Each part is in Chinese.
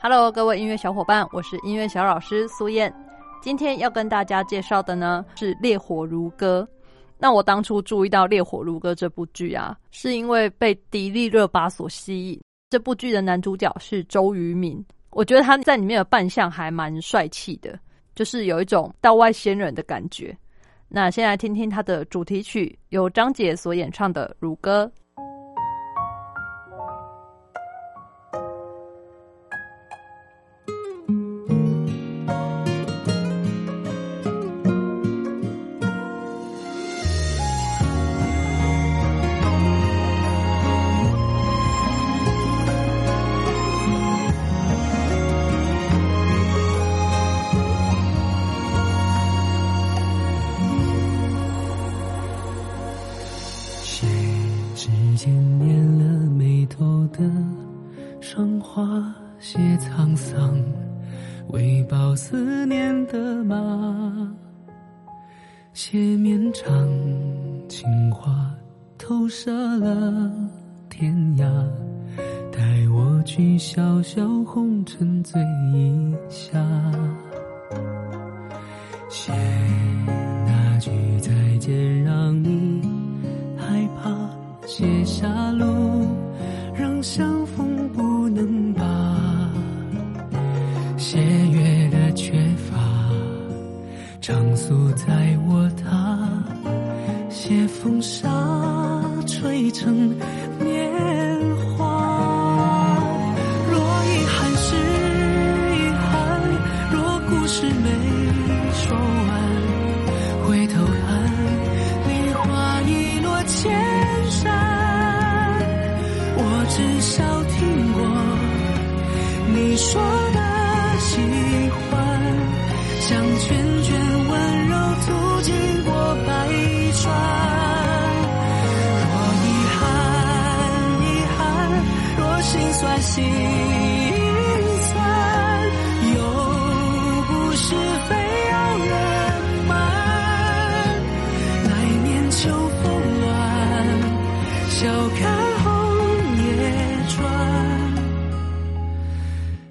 Hello，各位音乐小伙伴，我是音乐小老师苏燕。今天要跟大家介绍的呢是《烈火如歌》。那我当初注意到《烈火如歌》这部剧啊，是因为被迪丽热巴所吸引。这部剧的男主角是周渝民，我觉得他在里面的扮相还蛮帅气的，就是有一种道外仙人的感觉。那先来听听他的主题曲，由张杰所演唱的《如歌》。千年了眉头的霜花谢沧桑为报思念的马写绵长情话投射了天涯带我去小小红尘醉一下。写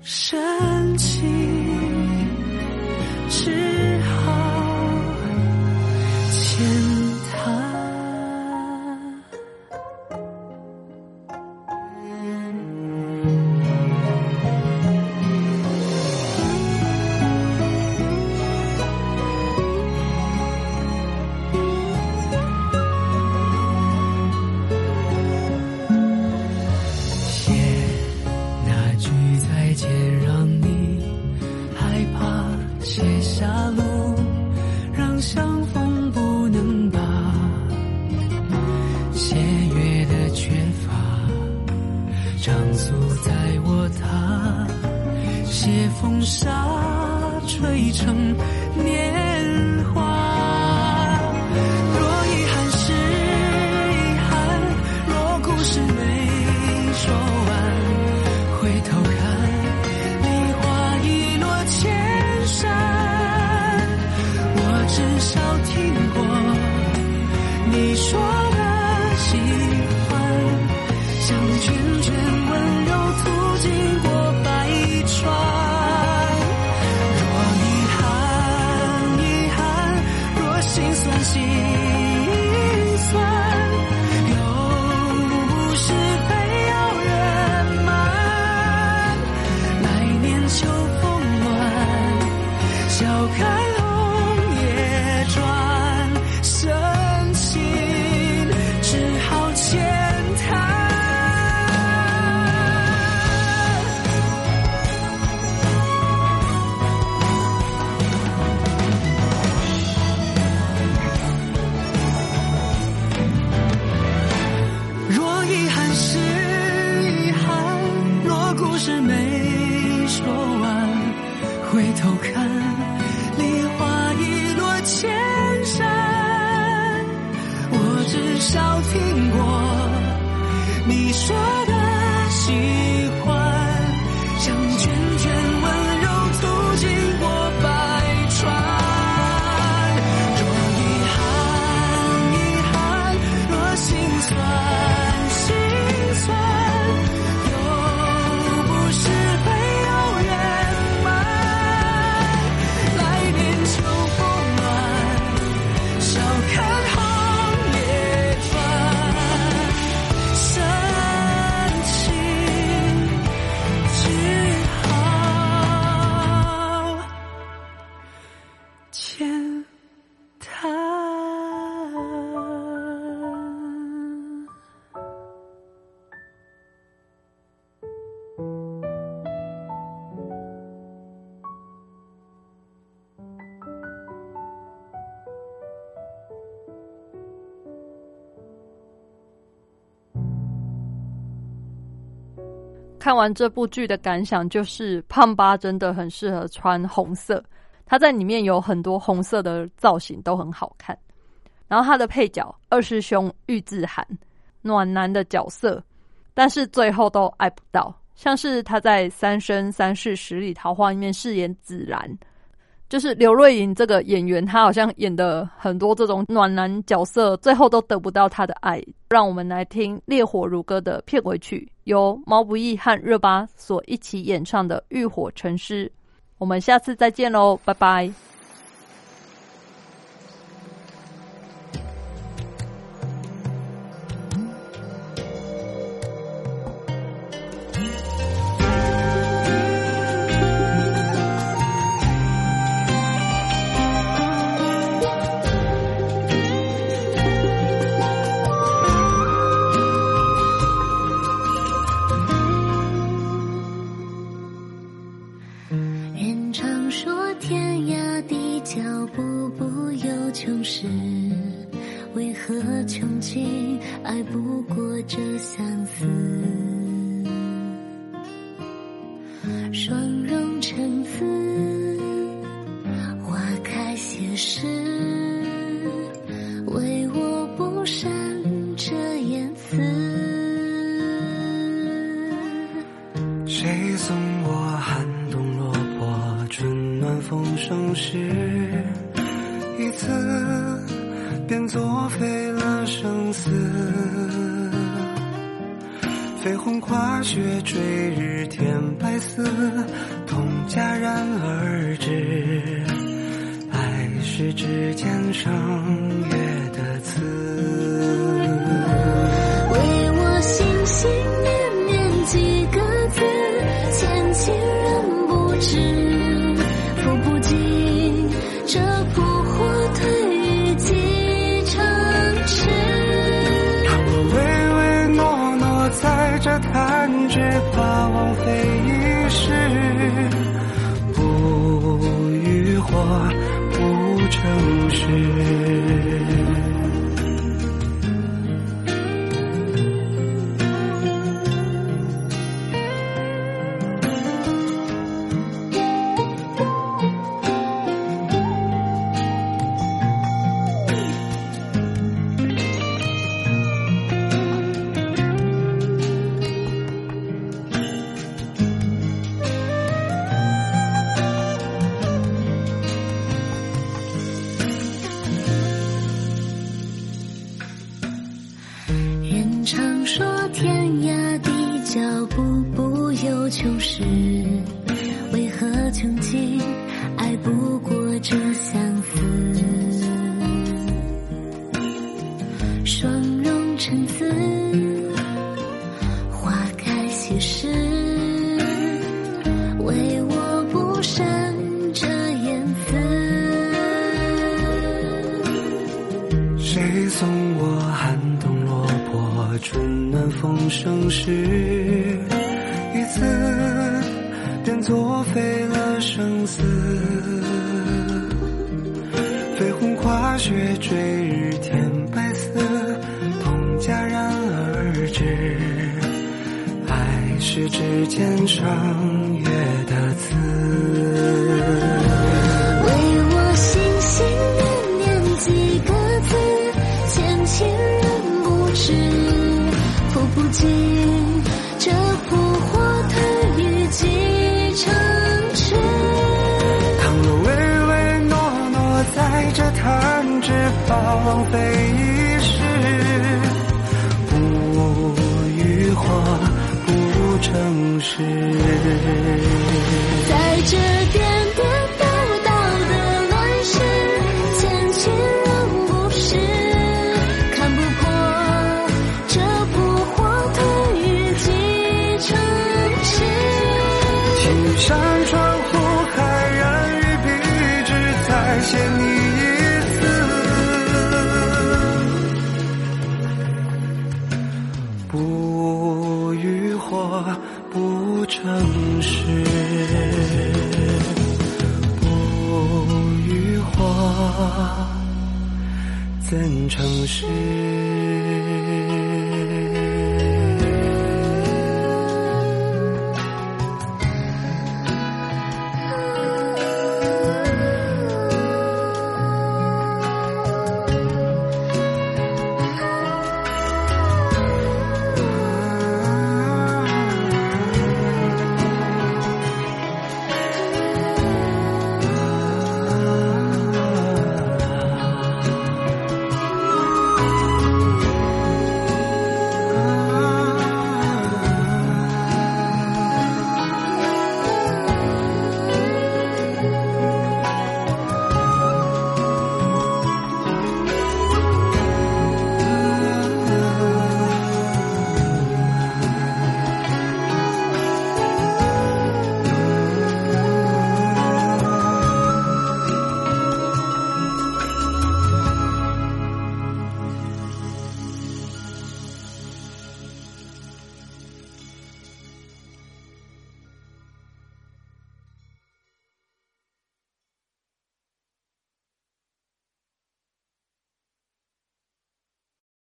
深风沙吹成年笑看红叶转深情只好浅谈若遗憾是遗憾若故事没说完回头看看完这部剧的感想就是，胖巴真的很适合穿红色，他在里面有很多红色的造型都很好看。然后他的配角二师兄玉自寒，暖男的角色，但是最后都爱不到，像是他在《三生三世十里桃花》里面饰演紫兰，就是刘瑞莹这个演员，她好像演的很多这种暖男角色，最后都得不到他的爱。让我们来听《烈火如歌》的片尾曲，由毛不易和热巴所一起演唱的《浴火成诗》。我们下次再见喽，拜拜。天涯的脚步不由穷时，为何穷尽爱不过这相思？霜融成词，花开谢时，为我不善这言辞。谁送我寒，风声时？一次便作废了生死。飞鸿跨雪追日添白丝，痛戛然而止。爱是指尖上月的刺。枉费一世。不浴火，不成诗。这相思？霜融成词，花开谢时，唯我不善这言辞。谁送我寒冬落魄，春暖风生时？一次便作废了生死。雪坠日天白色，同戛然而止。爱是指尖上月的刺。枉费一世不语花不成诗。在这